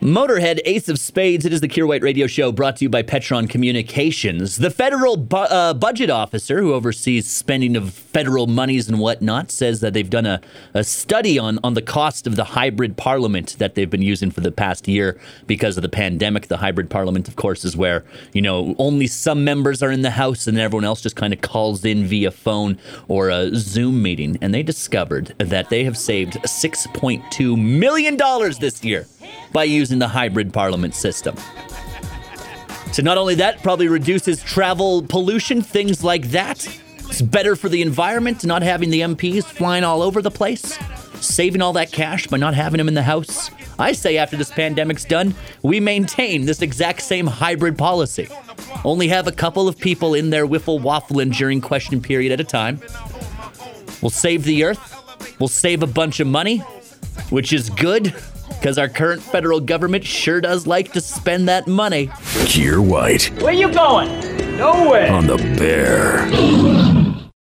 Motorhead Ace of Spades. It is the Kier White Radio Show brought to you by Petron Communications. The federal bu- uh, budget officer who oversees spending of federal monies and whatnot says that they've done a, a study on, on the cost of the hybrid parliament that they've been using for the past year because of the pandemic. The hybrid parliament, of course, is where, you know, only some members are in the House and everyone else just kind of calls in via phone or a Zoom meeting. And they discovered that they have saved $6.2 million this year by using the hybrid parliament system. So, not only that, probably reduces travel pollution, things like that. It's better for the environment, not having the MPs flying all over the place, saving all that cash by not having them in the house. I say after this pandemic's done, we maintain this exact same hybrid policy. Only have a couple of people in there whiffle waffling during question period at a time. We'll save the earth. We'll save a bunch of money, which is good because our current federal government sure does like to spend that money. Kier White Where you going? Nowhere. on the Bear.